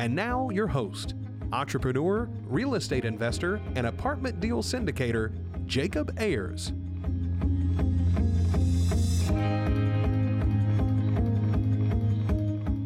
And now, your host, entrepreneur, real estate investor, and apartment deal syndicator, Jacob Ayers.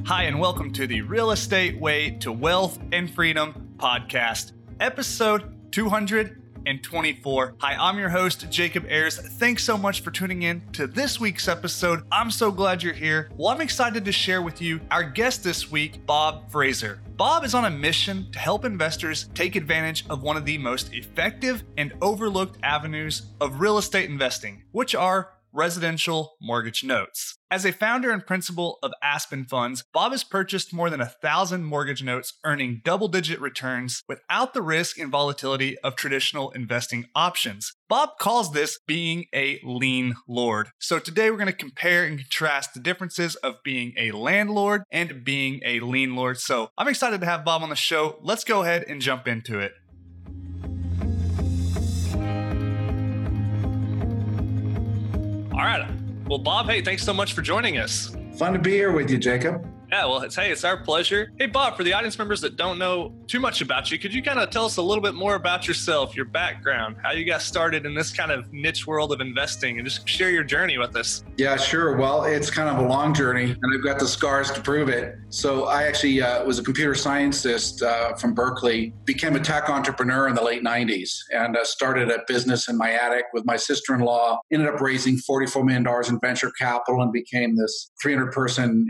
Hi, and welcome to the Real Estate Way to Wealth and Freedom podcast, episode 224. Hi, I'm your host, Jacob Ayers. Thanks so much for tuning in to this week's episode. I'm so glad you're here. Well, I'm excited to share with you our guest this week, Bob Fraser. Bob is on a mission to help investors take advantage of one of the most effective and overlooked avenues of real estate investing, which are residential mortgage notes. As a founder and principal of Aspen Funds, Bob has purchased more than a thousand mortgage notes, earning double digit returns without the risk and volatility of traditional investing options. Bob calls this being a lien lord. So today we're going to compare and contrast the differences of being a landlord and being a lien lord. So I'm excited to have Bob on the show. Let's go ahead and jump into it. All right. Well, Bob, hey, thanks so much for joining us. Fun to be here with you, Jacob. Yeah, well, it's hey, it's our pleasure. Hey, Bob, for the audience members that don't know too much about you, could you kind of tell us a little bit more about yourself, your background, how you got started in this kind of niche world of investing, and just share your journey with us? Yeah, sure. Well, it's kind of a long journey, and I've got the scars to prove it. So, I actually uh, was a computer scientist uh, from Berkeley, became a tech entrepreneur in the late 90s, and uh, started a business in my attic with my sister in law. Ended up raising $44 million in venture capital and became this 300 person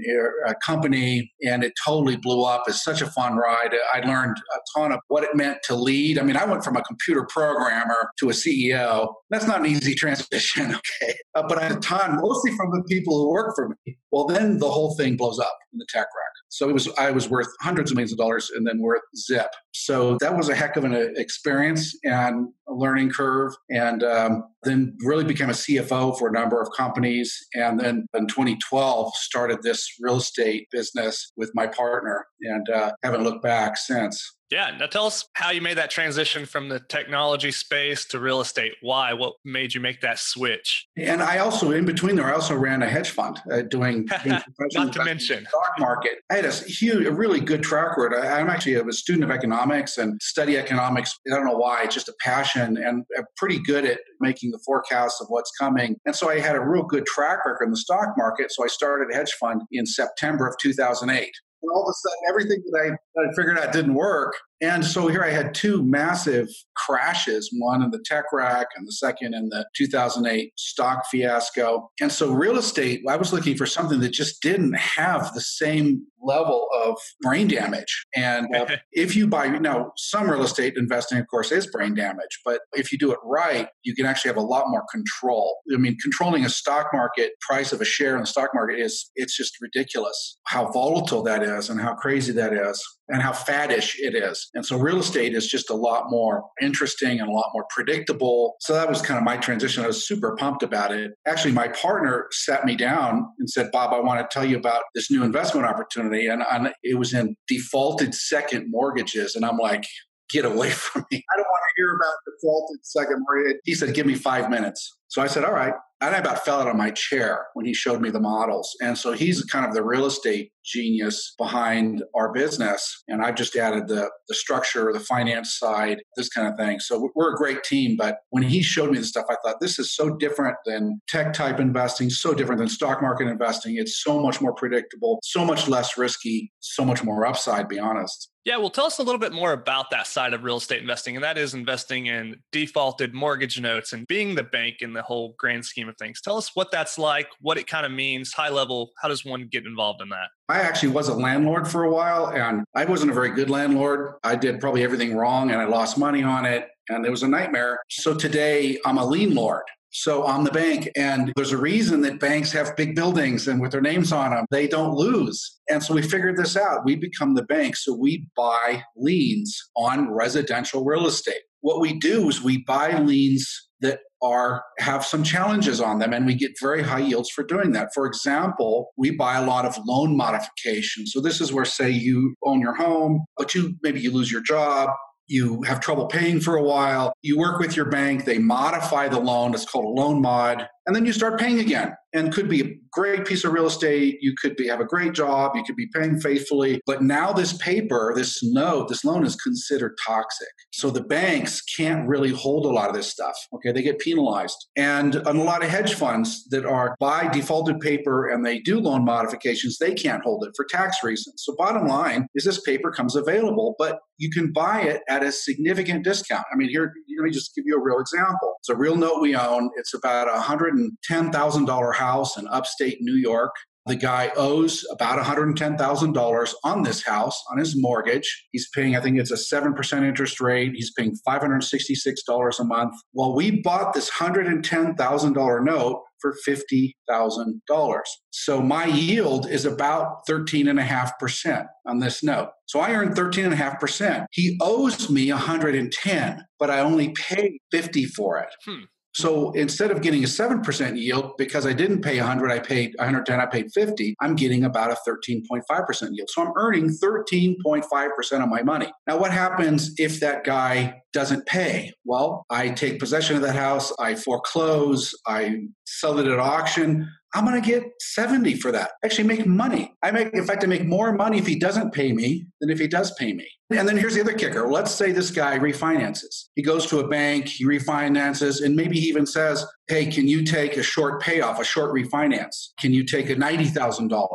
uh, company and it totally blew up. It's such a fun ride. I learned a ton of what it meant to lead. I mean, I went from a computer programmer to a CEO. That's not an easy transition, okay? Uh, but I had a ton, mostly from the people who work for me. Well, then the whole thing blows up in the tech wreck. So it was I was worth hundreds of millions of dollars and then worth zip. So that was a heck of an uh, experience and a learning curve. And um, then really became a CFO for a number of companies. And then in 2012 started this real estate business with my partner and uh, haven't looked back since. Yeah. Now tell us how you made that transition from the technology space to real estate. Why? What made you make that switch? And I also, in between there, I also ran a hedge fund uh, doing, doing not to mention stock market. I had a huge, a really good track record. I, am actually a student of economics and study economics. I don't know why. It's just a passion, and I'm pretty good at making the forecasts of what's coming. And so I had a real good track record in the stock market. So I started a hedge fund in September of 2008 all of a sudden everything that I, that I figured out didn't work. And so here I had two massive crashes, one in the tech wreck, and the second in the 2008 stock fiasco. And so real estate, I was looking for something that just didn't have the same level of brain damage. And uh, if you buy, you know, some real estate investing, of course, is brain damage, but if you do it right, you can actually have a lot more control. I mean, controlling a stock market price of a share in the stock market is, it's just ridiculous how volatile that is and how crazy that is and how faddish it is. And so real estate is just a lot more interesting and a lot more predictable. So that was kind of my transition. I was super pumped about it. Actually, my partner sat me down and said, Bob, I want to tell you about this new investment opportunity. And, and it was in defaulted second mortgages. And I'm like, get away from me. I don't want to hear about defaulted second mortgage. He said, give me five minutes. So I said, all right. I about fell out of my chair when he showed me the models. And so he's kind of the real estate genius behind our business. And I've just added the, the structure, the finance side, this kind of thing. So we're a great team. But when he showed me the stuff, I thought this is so different than tech type investing, so different than stock market investing. It's so much more predictable, so much less risky, so much more upside, be honest. Yeah, well, tell us a little bit more about that side of real estate investing, and that is investing in defaulted mortgage notes and being the bank in the whole grand scheme of things. Tell us what that's like, what it kind of means, high level. How does one get involved in that? I actually was a landlord for a while, and I wasn't a very good landlord. I did probably everything wrong, and I lost money on it, and it was a nightmare. So today, I'm a lien lord. So I'm the bank. And there's a reason that banks have big buildings and with their names on them, they don't lose. And so we figured this out. We become the bank. So we buy liens on residential real estate. What we do is we buy liens that are have some challenges on them and we get very high yields for doing that for example we buy a lot of loan modifications so this is where say you own your home but you maybe you lose your job you have trouble paying for a while you work with your bank they modify the loan it's called a loan mod and then you start paying again and could be a great piece of real estate. You could be have a great job. You could be paying faithfully. But now this paper this note this loan is considered toxic. So the banks can't really hold a lot of this stuff. Okay they get penalized. And a lot of hedge funds that are buy defaulted paper and they do loan modifications they can't hold it for tax reasons. So bottom line is this paper comes available but you can buy it at a significant discount. I mean here let me just give you a real example. It's a real note we own. It's about a hundred $110,000 house in upstate New York. The guy owes about $110,000 on this house, on his mortgage. He's paying, I think it's a 7% interest rate. He's paying $566 a month. Well, we bought this $110,000 note for $50,000. So my yield is about 13.5% on this note. So I earned 13.5%. He owes me 110, but I only paid 50 for it. Hmm. So instead of getting a 7% yield, because I didn't pay 100, I paid 110, I paid 50, I'm getting about a 13.5% yield. So I'm earning 13.5% of my money. Now, what happens if that guy doesn't pay? Well, I take possession of that house, I foreclose, I sell it at auction. I'm going to get 70 for that. Actually make money. I make, in fact, I make more money if he doesn't pay me than if he does pay me. And then here's the other kicker. Let's say this guy refinances. He goes to a bank, he refinances, and maybe he even says, Hey, can you take a short payoff, a short refinance? Can you take a $90,000?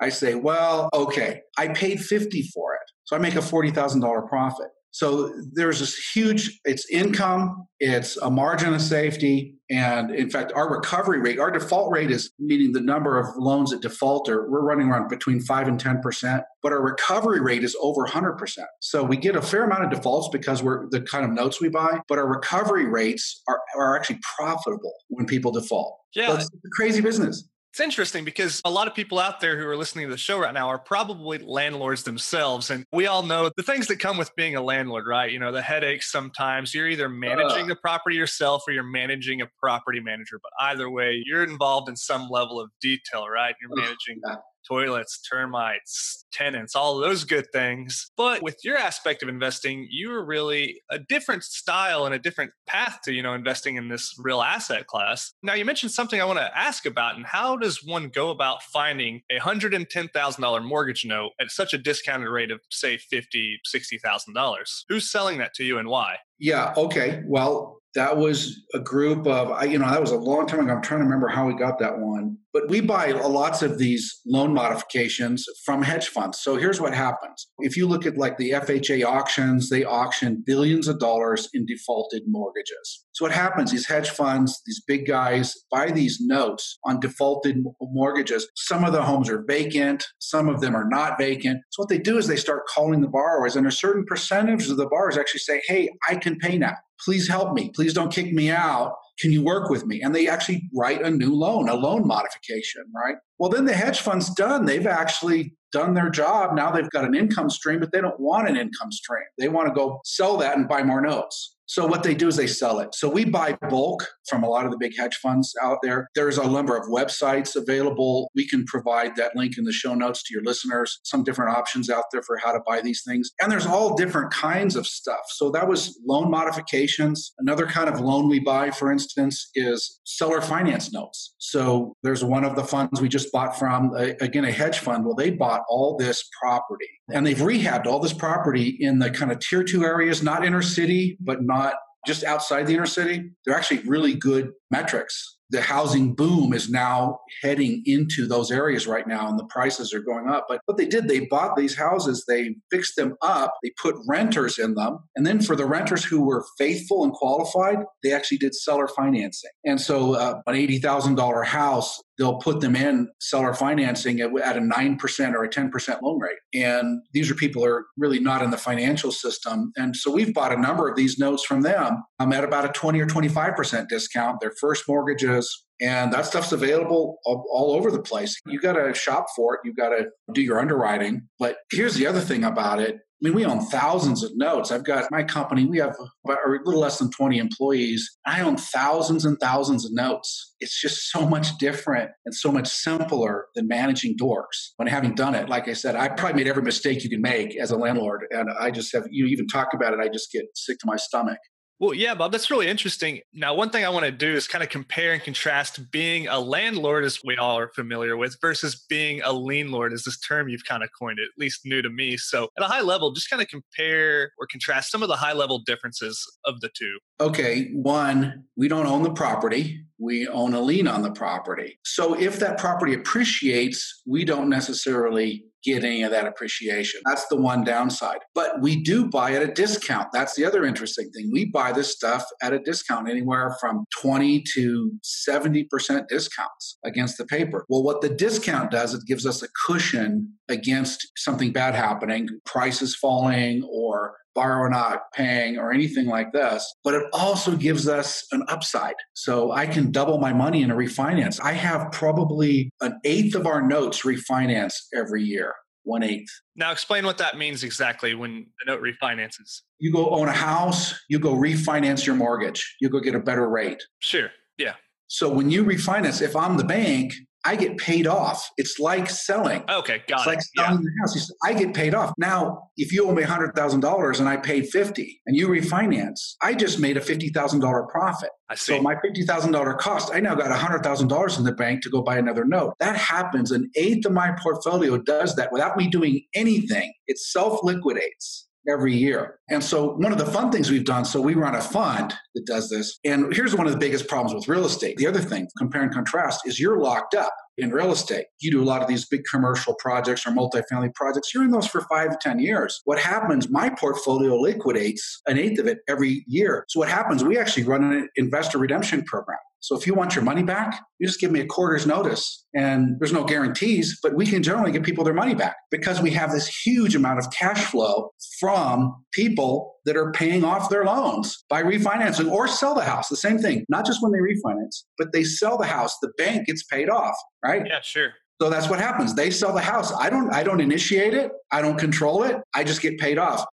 I say, Well, okay, I paid 50 for it. So I make a $40,000 profit. So there's this huge, it's income, it's a margin of safety. And in fact, our recovery rate, our default rate is meaning the number of loans that default are, we're running around between five and 10%, but our recovery rate is over 100%. So we get a fair amount of defaults because we're the kind of notes we buy, but our recovery rates are, are actually profitable when people default. Yeah. So it's a crazy business. It's interesting because a lot of people out there who are listening to the show right now are probably landlords themselves. And we all know the things that come with being a landlord, right? You know, the headaches sometimes. You're either managing uh. the property yourself or you're managing a property manager. But either way, you're involved in some level of detail, right? You're managing toilets, termites, tenants, all those good things. But with your aspect of investing, you are really a different style and a different path to, you know, investing in this real asset class. Now, you mentioned something I want to ask about, and how does one go about finding a $110,000 mortgage note at such a discounted rate of, say, $50,000, $60,000? Who's selling that to you and why? Yeah, okay. Well, that was a group of, you know, that was a long time ago. I'm trying to remember how we got that one. But we buy lots of these loan modifications from hedge funds. So here's what happens. If you look at like the FHA auctions, they auction billions of dollars in defaulted mortgages. So what happens, these hedge funds, these big guys buy these notes on defaulted mortgages. Some of the homes are vacant, some of them are not vacant. So what they do is they start calling the borrowers, and a certain percentage of the borrowers actually say, Hey, I can pay now please help me. Please don't kick me out. Can you work with me? And they actually write a new loan, a loan modification, right? Well, then the hedge fund's done. They've actually done their job. Now they've got an income stream, but they don't want an income stream. They want to go sell that and buy more notes. So what they do is they sell it. So we buy bulk from a lot of the big hedge funds out there. There's a number of websites available. We can provide that link in the show notes to your listeners. Some different options out there for how to buy these things. And there's all different kinds of stuff. So that was loan modifications. Another kind of loan we buy, for instance, is seller finance notes. So there's one of the funds we just bought from, again, a hedge fund. Well, they bought all this property and they've rehabbed all this property in the kind of tier two areas, not inner city, but not just outside the inner city. They're actually really good metrics the housing boom is now heading into those areas right now and the prices are going up. But what they did, they bought these houses, they fixed them up, they put renters in them. And then for the renters who were faithful and qualified, they actually did seller financing. And so uh, an $80,000 house, they'll put them in seller financing at, at a 9% or a 10% loan rate. And these are people are really not in the financial system. And so we've bought a number of these notes from them um, at about a 20 or 25% discount. Their first mortgages, and that stuff's available all, all over the place. You got to shop for it. You got to do your underwriting. But here's the other thing about it I mean, we own thousands of notes. I've got my company, we have about a little less than 20 employees. I own thousands and thousands of notes. It's just so much different and so much simpler than managing doors. When having done it, like I said, I probably made every mistake you can make as a landlord. And I just have, you even talk about it, I just get sick to my stomach. Well, yeah, Bob, that's really interesting. Now, one thing I want to do is kind of compare and contrast being a landlord, as we all are familiar with, versus being a lien lord, as this term you've kind of coined at least new to me. So, at a high level, just kind of compare or contrast some of the high level differences of the two. Okay, one, we don't own the property, we own a lien on the property. So, if that property appreciates, we don't necessarily get any of that appreciation. That's the one downside. But we do buy at a discount. That's the other interesting thing. We buy this stuff at a discount, anywhere from 20 to 70% discounts against the paper. Well, what the discount does, it gives us a cushion against something bad happening, prices falling or borrower not paying or anything like this, but it also gives us an upside. So I can double my money in a refinance. I have probably an eighth of our notes refinance every year. One eighth. Now, explain what that means exactly when the note refinances. You go own a house, you go refinance your mortgage, you go get a better rate. Sure. Yeah. So when you refinance, if I'm the bank, I get paid off. It's like selling. Okay, got it. it's it. like selling yeah. your house. I get paid off. Now, if you owe me hundred thousand dollars and I paid fifty, and you refinance, I just made a fifty thousand dollar profit. I see. So my fifty thousand dollar cost, I now got hundred thousand dollars in the bank to go buy another note. That happens. An eighth of my portfolio does that without me doing anything. It self liquidates every year. And so one of the fun things we've done, so we run a fund that does this. And here's one of the biggest problems with real estate. The other thing, compare and contrast, is you're locked up in real estate. You do a lot of these big commercial projects or multifamily projects. You're in those for five 10 years. What happens, my portfolio liquidates an eighth of it every year. So what happens, we actually run an investor redemption program. So if you want your money back, you just give me a quarter's notice. And there's no guarantees, but we can generally get people their money back because we have this huge amount of cash flow from people that are paying off their loans by refinancing or sell the house. The same thing, not just when they refinance, but they sell the house, the bank gets paid off, right? Yeah, sure. So that's what happens. They sell the house. I don't I don't initiate it. I don't control it. I just get paid off.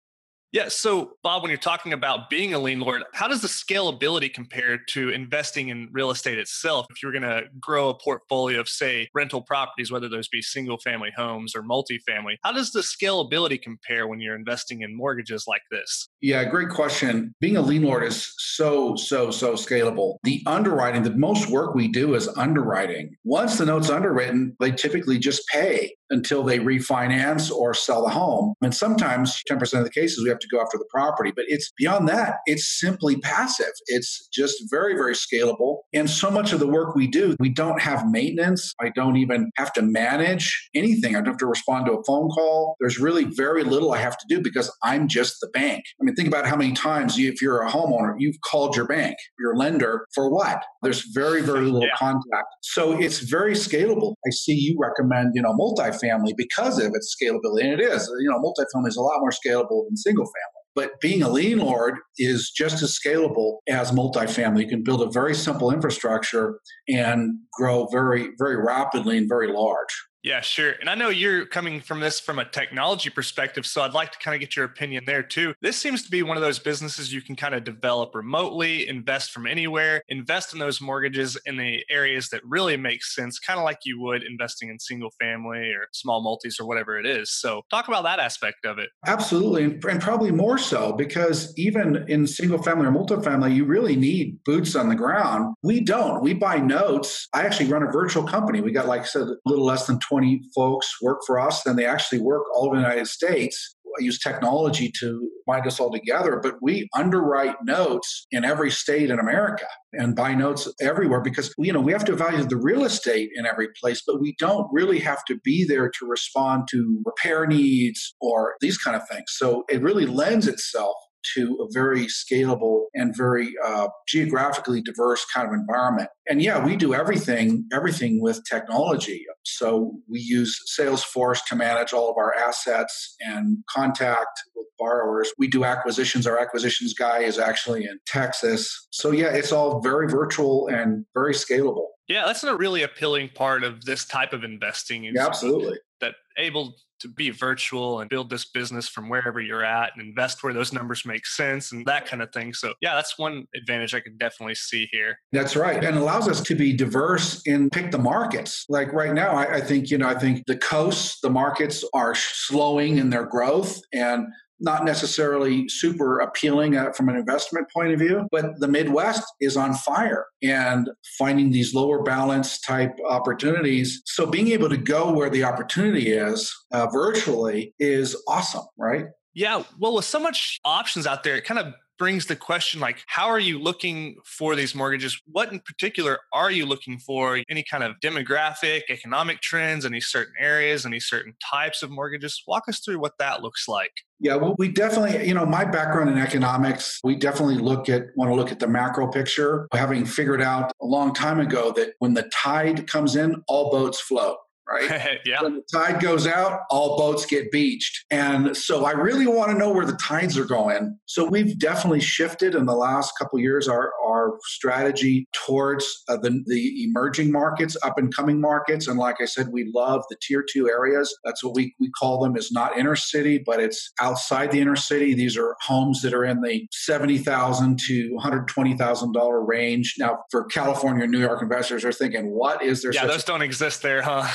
Yeah. So, Bob, when you're talking about being a lien lord, how does the scalability compare to investing in real estate itself? If you're going to grow a portfolio of, say, rental properties, whether those be single family homes or multifamily, how does the scalability compare when you're investing in mortgages like this? Yeah, great question. Being a lien lord is so, so, so scalable. The underwriting, the most work we do is underwriting. Once the note's underwritten, they typically just pay until they refinance or sell the home. And sometimes 10% of the cases we have to go after the property, but it's beyond that. It's simply passive. It's just very, very scalable. And so much of the work we do, we don't have maintenance. I don't even have to manage anything. I don't have to respond to a phone call. There's really very little I have to do because I'm just the bank. I mean, think about how many times you, if you're a homeowner, you've called your bank, your lender for what? There's very, very little yeah. contact. So it's very scalable. I see you recommend, you know, multi multifamily because of its scalability. And it is, you know, multifamily is a lot more scalable than single family. But being a lien lord is just as scalable as multifamily. You can build a very simple infrastructure and grow very, very rapidly and very large. Yeah, sure. And I know you're coming from this from a technology perspective, so I'd like to kind of get your opinion there too. This seems to be one of those businesses you can kind of develop remotely, invest from anywhere, invest in those mortgages in the areas that really make sense, kind of like you would investing in single family or small multis or whatever it is. So, talk about that aspect of it. Absolutely. And probably more so because even in single family or multifamily, you really need boots on the ground. We don't. We buy notes. I actually run a virtual company. We got, like said, a little less than 20 folks work for us, and they actually work all over the United States. I use technology to bind us all together, but we underwrite notes in every state in America and buy notes everywhere because you know we have to evaluate the real estate in every place, but we don't really have to be there to respond to repair needs or these kind of things. So it really lends itself to a very scalable and very uh, geographically diverse kind of environment. And yeah, we do everything, everything with technology. So we use Salesforce to manage all of our assets and contact with borrowers. We do acquisitions. Our acquisitions guy is actually in Texas. So yeah, it's all very virtual and very scalable. Yeah, that's a really appealing part of this type of investing. Yeah, absolutely. That able to be virtual and build this business from wherever you're at and invest where those numbers make sense and that kind of thing. So, yeah, that's one advantage I can definitely see here. That's right. And allows us to be diverse and pick the markets. Like right now, I, I think, you know, I think the coasts, the markets are slowing in their growth and not necessarily super appealing uh, from an investment point of view, but the Midwest is on fire and finding these lower balance type opportunities. So being able to go where the opportunity is uh, virtually is awesome, right? Yeah, well, with so much options out there, it kind of brings the question like how are you looking for these mortgages? What in particular are you looking for? Any kind of demographic economic trends any certain areas any certain types of mortgages? Walk us through what that looks like. Yeah, well, we definitely, you know, my background in economics, we definitely look at, want to look at the macro picture, having figured out a long time ago that when the tide comes in, all boats float right? yeah. When the tide goes out, all boats get beached. And so I really want to know where the tides are going. So we've definitely shifted in the last couple years our, our strategy towards uh, the, the emerging markets, up and coming markets. And like I said, we love the tier two areas. That's what we, we call them is not inner city, but it's outside the inner city. These are homes that are in the 70,000 to $120,000 range. Now for California and New York investors they're thinking, what is there? Yeah, those a- don't exist there, huh?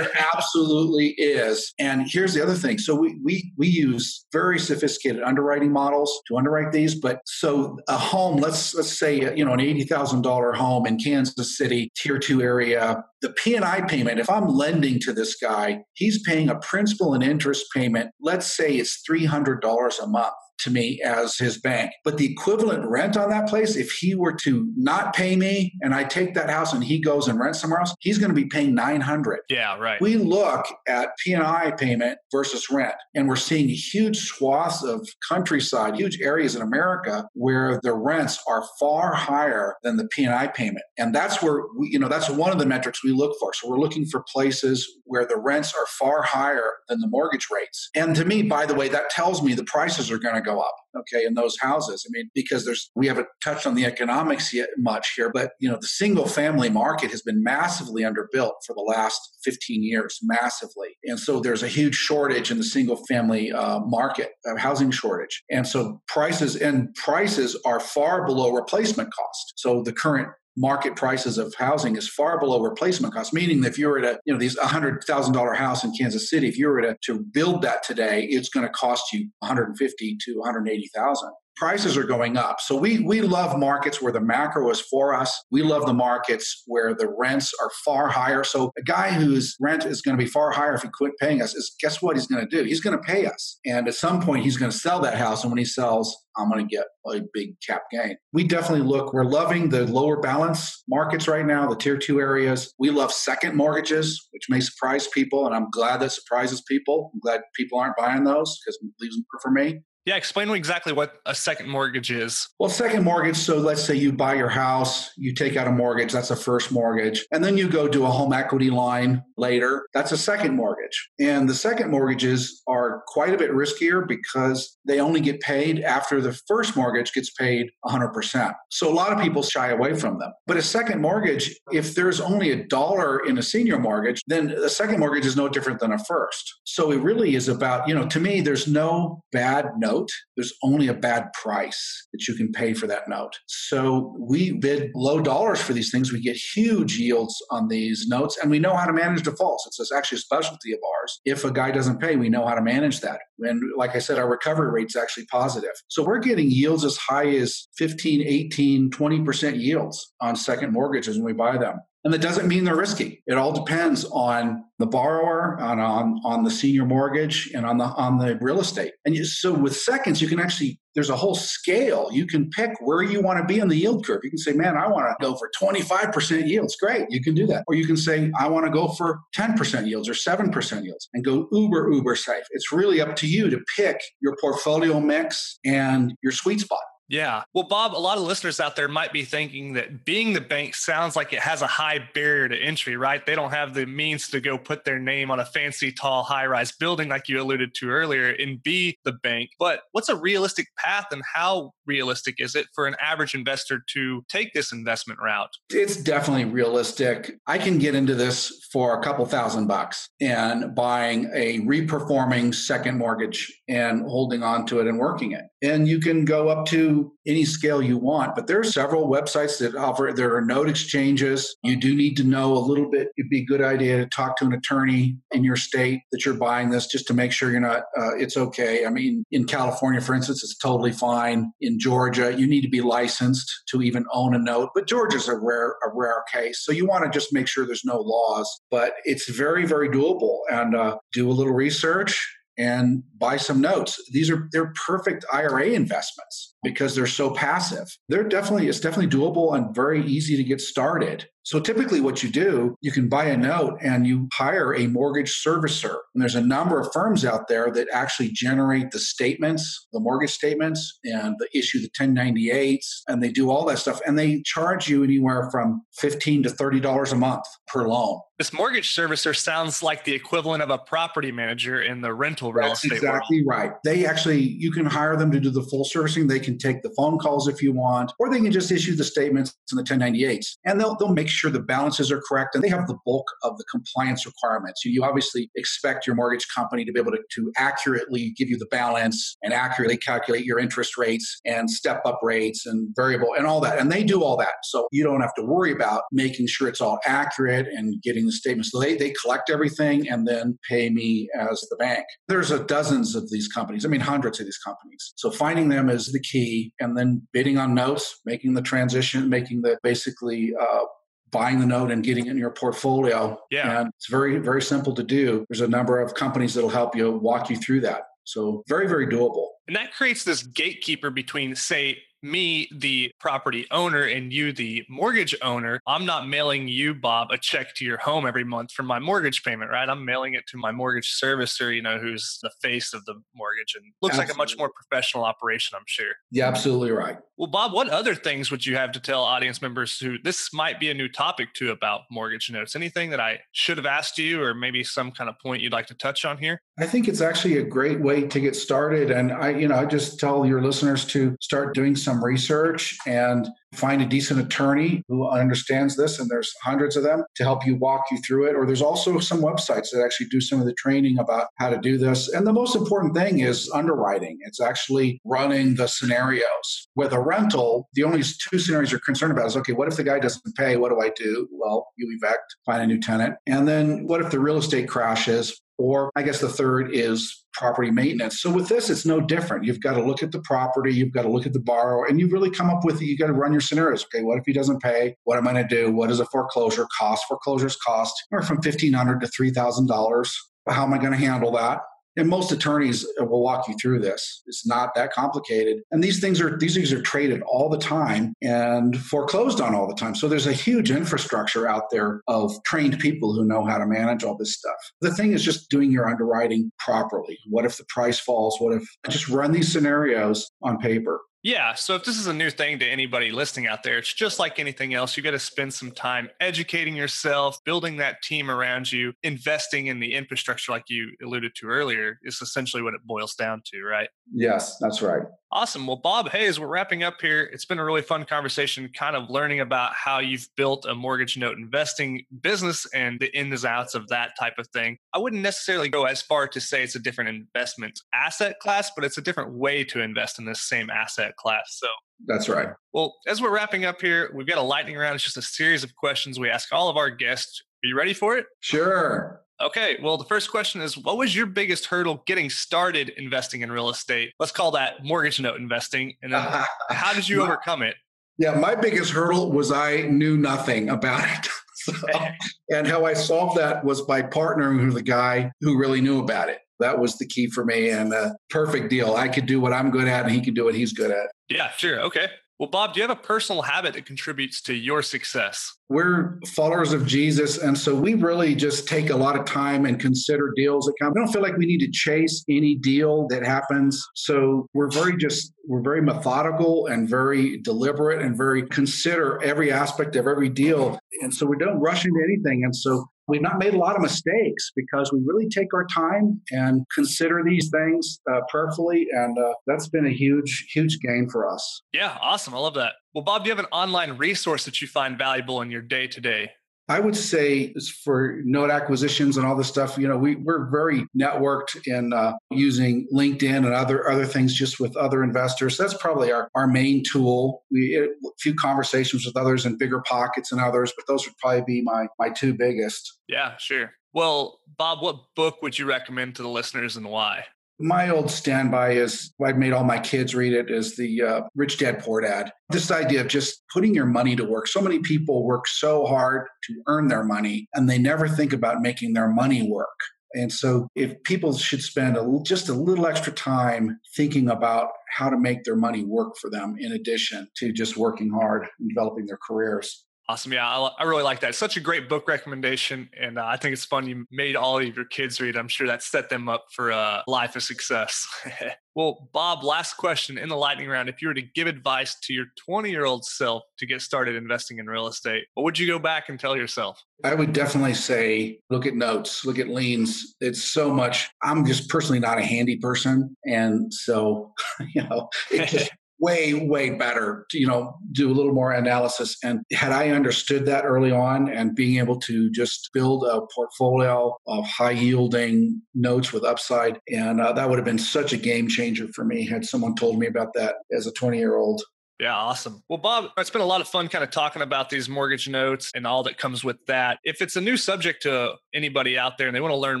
Absolutely is. And here's the other thing. So we, we we use very sophisticated underwriting models to underwrite these. But so a home, let's let's say you know an eighty thousand dollar home in Kansas City, tier two area. The P and I payment, if I'm lending to this guy, he's paying a principal and interest payment. Let's say it's three hundred dollars a month to me as his bank. But the equivalent rent on that place, if he were to not pay me and I take that house and he goes and rents somewhere else, he's going to be paying 900. Yeah, right. We look at P&I payment versus rent and we're seeing huge swaths of countryside, huge areas in America where the rents are far higher than the P&I payment. And that's where we, you know, that's one of the metrics we look for. So we're looking for places where the rents are far higher than the mortgage rates. And to me, by the way, that tells me the prices are going to go up okay in those houses. I mean because there's we haven't touched on the economics yet much here but you know the single family market has been massively underbuilt for the last 15 years massively. And so there's a huge shortage in the single family uh, market a housing shortage. And so prices and prices are far below replacement cost. So the current market prices of housing is far below replacement cost, meaning if you were at a, you know, these $100,000 house in Kansas City, if you were to, to build that today, it's going to cost you 150 to 180,000 prices are going up. So we we love markets where the macro is for us. We love the markets where the rents are far higher. So a guy whose rent is going to be far higher if he quit paying us is guess what he's going to do? He's going to pay us. And at some point he's going to sell that house and when he sells, I'm going to get a big cap gain. We definitely look, we're loving the lower balance markets right now, the tier 2 areas. We love second mortgages, which may surprise people and I'm glad that surprises people. I'm glad people aren't buying those because it leaves them for me. Yeah, explain exactly what a second mortgage is. Well, second mortgage, so let's say you buy your house, you take out a mortgage, that's a first mortgage, and then you go do a home equity line later, that's a second mortgage. And the second mortgages are quite a bit riskier because they only get paid after the first mortgage gets paid 100%. So a lot of people shy away from them. But a second mortgage, if there's only a dollar in a senior mortgage, then a second mortgage is no different than a first. So it really is about, you know, to me, there's no bad note note, there's only a bad price that you can pay for that note. So we bid low dollars for these things. We get huge yields on these notes, and we know how to manage defaults. It's actually a specialty of ours. If a guy doesn't pay, we know how to manage that. And like I said, our recovery rate is actually positive. So we're getting yields as high as 15, 18, 20% yields on second mortgages when we buy them. And that doesn't mean they're risky. It all depends on the borrower, on, on, on the senior mortgage, and on the on the real estate. And you, so with seconds, you can actually there's a whole scale. You can pick where you want to be in the yield curve. You can say, man, I want to go for 25% yields. Great. You can do that. Or you can say, I want to go for 10% yields or 7% yields and go uber, uber safe. It's really up to you to pick your portfolio mix and your sweet spot. Yeah. Well, Bob, a lot of listeners out there might be thinking that being the bank sounds like it has a high barrier to entry, right? They don't have the means to go put their name on a fancy, tall, high rise building like you alluded to earlier and be the bank. But what's a realistic path and how realistic is it for an average investor to take this investment route? It's definitely realistic. I can get into this for a couple thousand bucks and buying a reperforming second mortgage and holding on to it and working it. And you can go up to any scale you want, but there are several websites that offer, there are note exchanges. You do need to know a little bit. It'd be a good idea to talk to an attorney in your state that you're buying this just to make sure you're not, uh, it's okay. I mean, in California, for instance, it's totally fine. In Georgia, you need to be licensed to even own a note, but Georgia's a rare, a rare case. So you want to just make sure there's no laws, but it's very, very doable and uh, do a little research and buy some notes. These are they're perfect IRA investments because they're so passive. They're definitely it's definitely doable and very easy to get started. So typically what you do, you can buy a note and you hire a mortgage servicer. And there's a number of firms out there that actually generate the statements, the mortgage statements, and they issue the 1098s, and they do all that stuff. And they charge you anywhere from 15 to $30 a month per loan. This mortgage servicer sounds like the equivalent of a property manager in the rental real That's estate exactly world. right. They actually, you can hire them to do the full servicing. They can take the phone calls if you want, or they can just issue the statements and the 1098s, and they'll they'll make sure the balances are correct and they have the bulk of the compliance requirements. You, obviously expect your mortgage company to be able to, to accurately give you the balance and accurately calculate your interest rates and step up rates and variable and all that. And they do all that. So you don't have to worry about making sure it's all accurate and getting the statements. So they, they collect everything and then pay me as the bank. There's a dozens of these companies. I mean, hundreds of these companies. So finding them is the key and then bidding on notes, making the transition, making the basically uh, buying the note and getting it in your portfolio. Yeah. And it's very, very simple to do. There's a number of companies that'll help you walk you through that. So very, very doable. And that creates this gatekeeper between, say, me, the property owner, and you, the mortgage owner, I'm not mailing you, Bob, a check to your home every month for my mortgage payment, right? I'm mailing it to my mortgage servicer, you know, who's the face of the mortgage and looks absolutely. like a much more professional operation, I'm sure. Yeah, absolutely right. Well, Bob, what other things would you have to tell audience members who this might be a new topic to about mortgage notes? Anything that I should have asked you, or maybe some kind of point you'd like to touch on here? I think it's actually a great way to get started. And I, you know, I just tell your listeners to start doing some research and find a decent attorney who understands this. And there's hundreds of them to help you walk you through it. Or there's also some websites that actually do some of the training about how to do this. And the most important thing is underwriting. It's actually running the scenarios. With a rental the only two scenarios you're concerned about is okay what if the guy doesn't pay? What do i do? Well you evict find a new tenant. And then what if the real estate crashes or I guess the third is property maintenance. So with this, it's no different. You've got to look at the property, you've got to look at the borrower, and you really come up with You've got to run your scenarios. Okay, what if he doesn't pay? What am I going to do? What does a foreclosure cost? Foreclosures cost from fifteen hundred to three thousand dollars. How am I going to handle that? And most attorneys will walk you through this. It's not that complicated. And these things are these things are traded all the time and foreclosed on all the time. So there's a huge infrastructure out there of trained people who know how to manage all this stuff. The thing is just doing your underwriting properly. What if the price falls? What if just run these scenarios on paper yeah. So if this is a new thing to anybody listening out there, it's just like anything else. You got to spend some time educating yourself, building that team around you, investing in the infrastructure, like you alluded to earlier, is essentially what it boils down to, right? Yes, that's right. Awesome. Well, Bob Hayes, we're wrapping up here. It's been a really fun conversation, kind of learning about how you've built a mortgage note investing business and the ins and outs of that type of thing. I wouldn't necessarily go as far to say it's a different investment asset class, but it's a different way to invest in this same asset class. So that's right. Well, as we're wrapping up here, we've got a lightning round. It's just a series of questions we ask all of our guests. Are you ready for it? Sure. Okay, well, the first question is What was your biggest hurdle getting started investing in real estate? Let's call that mortgage note investing. And then how did you overcome it? Yeah, my biggest hurdle was I knew nothing about it. so, and how I solved that was by partnering with a guy who really knew about it. That was the key for me and a perfect deal. I could do what I'm good at and he could do what he's good at. Yeah, sure. Okay. Well, Bob, do you have a personal habit that contributes to your success? We're followers of Jesus. And so we really just take a lot of time and consider deals that come. We don't feel like we need to chase any deal that happens. So we're very just, we're very methodical and very deliberate and very consider every aspect of every deal. And so we don't rush into anything. And so We've not made a lot of mistakes because we really take our time and consider these things uh, prayerfully. And uh, that's been a huge, huge gain for us. Yeah, awesome. I love that. Well, Bob, do you have an online resource that you find valuable in your day to day? I would say for note acquisitions and all this stuff, you know, we, we're very networked in uh, using LinkedIn and other other things just with other investors. That's probably our, our main tool. We a few conversations with others in BiggerPockets and others, but those would probably be my my two biggest. Yeah, sure. Well, Bob, what book would you recommend to the listeners and why? My old standby is I've made all my kids read it is the uh, Rich Dad Poor Dad. This idea of just putting your money to work. So many people work so hard to earn their money and they never think about making their money work. And so, if people should spend a, just a little extra time thinking about how to make their money work for them, in addition to just working hard and developing their careers, Awesome. Yeah, I, I, really like that. Such a great book recommendation. And uh, I think it's fun you made all of your kids read. I'm sure that set them up for a life of success. well, Bob, last question in the lightning round. If you were to give advice to your 20 year old self to get started investing in real estate, what would you go back and tell yourself? I would definitely say look at notes, look at liens. It's so much. I'm just personally not a handy person. And so, you know, it just way way better to you know do a little more analysis. And had i understood that early on and being able to just build a portfolio of high yielding notes with upside and uh, that would have been such a game changer for me had someone told me about that as a 20 year old yeah, awesome. Well, Bob, it's been a lot of fun kind of talking about these mortgage notes and all that comes with that. If it's a new subject to anybody out there and they want to learn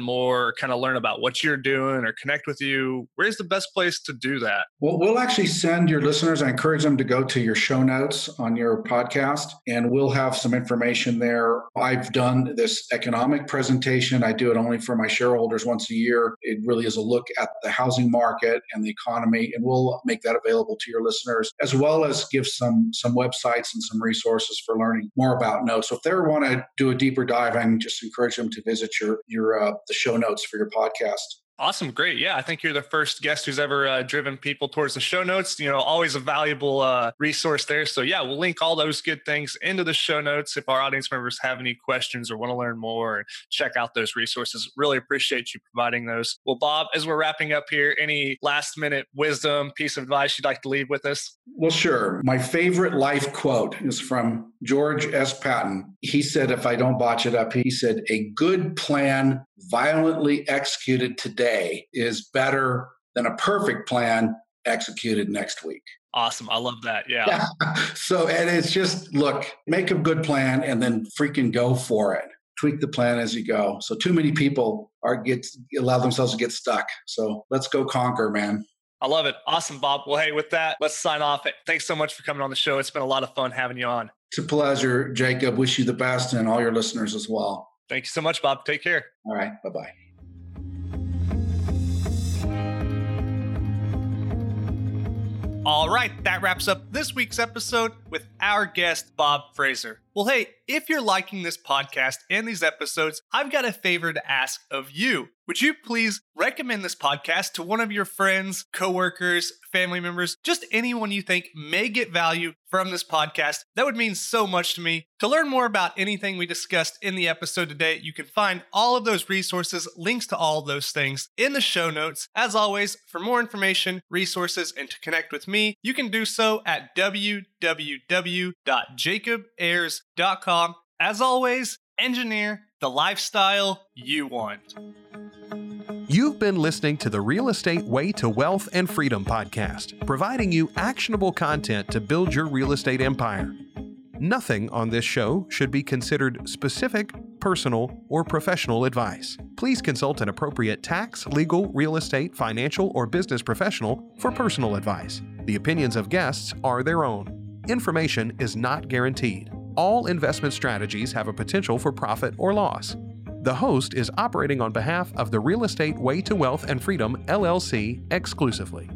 more, kind of learn about what you're doing or connect with you, where's the best place to do that? Well, we'll actually send your listeners, I encourage them to go to your show notes on your podcast, and we'll have some information there. I've done this economic presentation. I do it only for my shareholders once a year. It really is a look at the housing market and the economy, and we'll make that available to your listeners as well as give some some websites and some resources for learning more about notes. So if they want to do a deeper dive, I just encourage them to visit your your uh, the show notes for your podcast. Awesome. Great. Yeah. I think you're the first guest who's ever uh, driven people towards the show notes. You know, always a valuable uh, resource there. So, yeah, we'll link all those good things into the show notes. If our audience members have any questions or want to learn more, check out those resources. Really appreciate you providing those. Well, Bob, as we're wrapping up here, any last minute wisdom, piece of advice you'd like to leave with us? Well, sure. My favorite life quote is from George S. Patton. He said, if I don't botch it up, he said, a good plan violently executed today is better than a perfect plan executed next week. Awesome. I love that. Yeah. yeah. So, and it's just look, make a good plan and then freaking go for it. Tweak the plan as you go. So, too many people are get allow themselves to get stuck. So, let's go conquer, man. I love it. Awesome, Bob. Well, hey, with that, let's sign off. Thanks so much for coming on the show. It's been a lot of fun having you on. It's a pleasure, Jacob. Wish you the best and all your listeners as well. Thank you so much, Bob. Take care. All right. Bye bye. All right, that wraps up this week's episode with our guest, Bob Fraser. Well, hey, if you're liking this podcast and these episodes, I've got a favor to ask of you. Would you please recommend this podcast to one of your friends, coworkers, family members, just anyone you think may get value from this podcast? That would mean so much to me. To learn more about anything we discussed in the episode today, you can find all of those resources, links to all those things in the show notes. As always, for more information, resources, and to connect with me, you can do so at www.jacobayers.com. As always, engineer the lifestyle you want. You've been listening to the Real Estate Way to Wealth and Freedom podcast, providing you actionable content to build your real estate empire. Nothing on this show should be considered specific, personal, or professional advice. Please consult an appropriate tax, legal, real estate, financial, or business professional for personal advice. The opinions of guests are their own. Information is not guaranteed all investment strategies have a potential for profit or loss. The host is operating on behalf of the Real Estate Way to Wealth and Freedom LLC exclusively.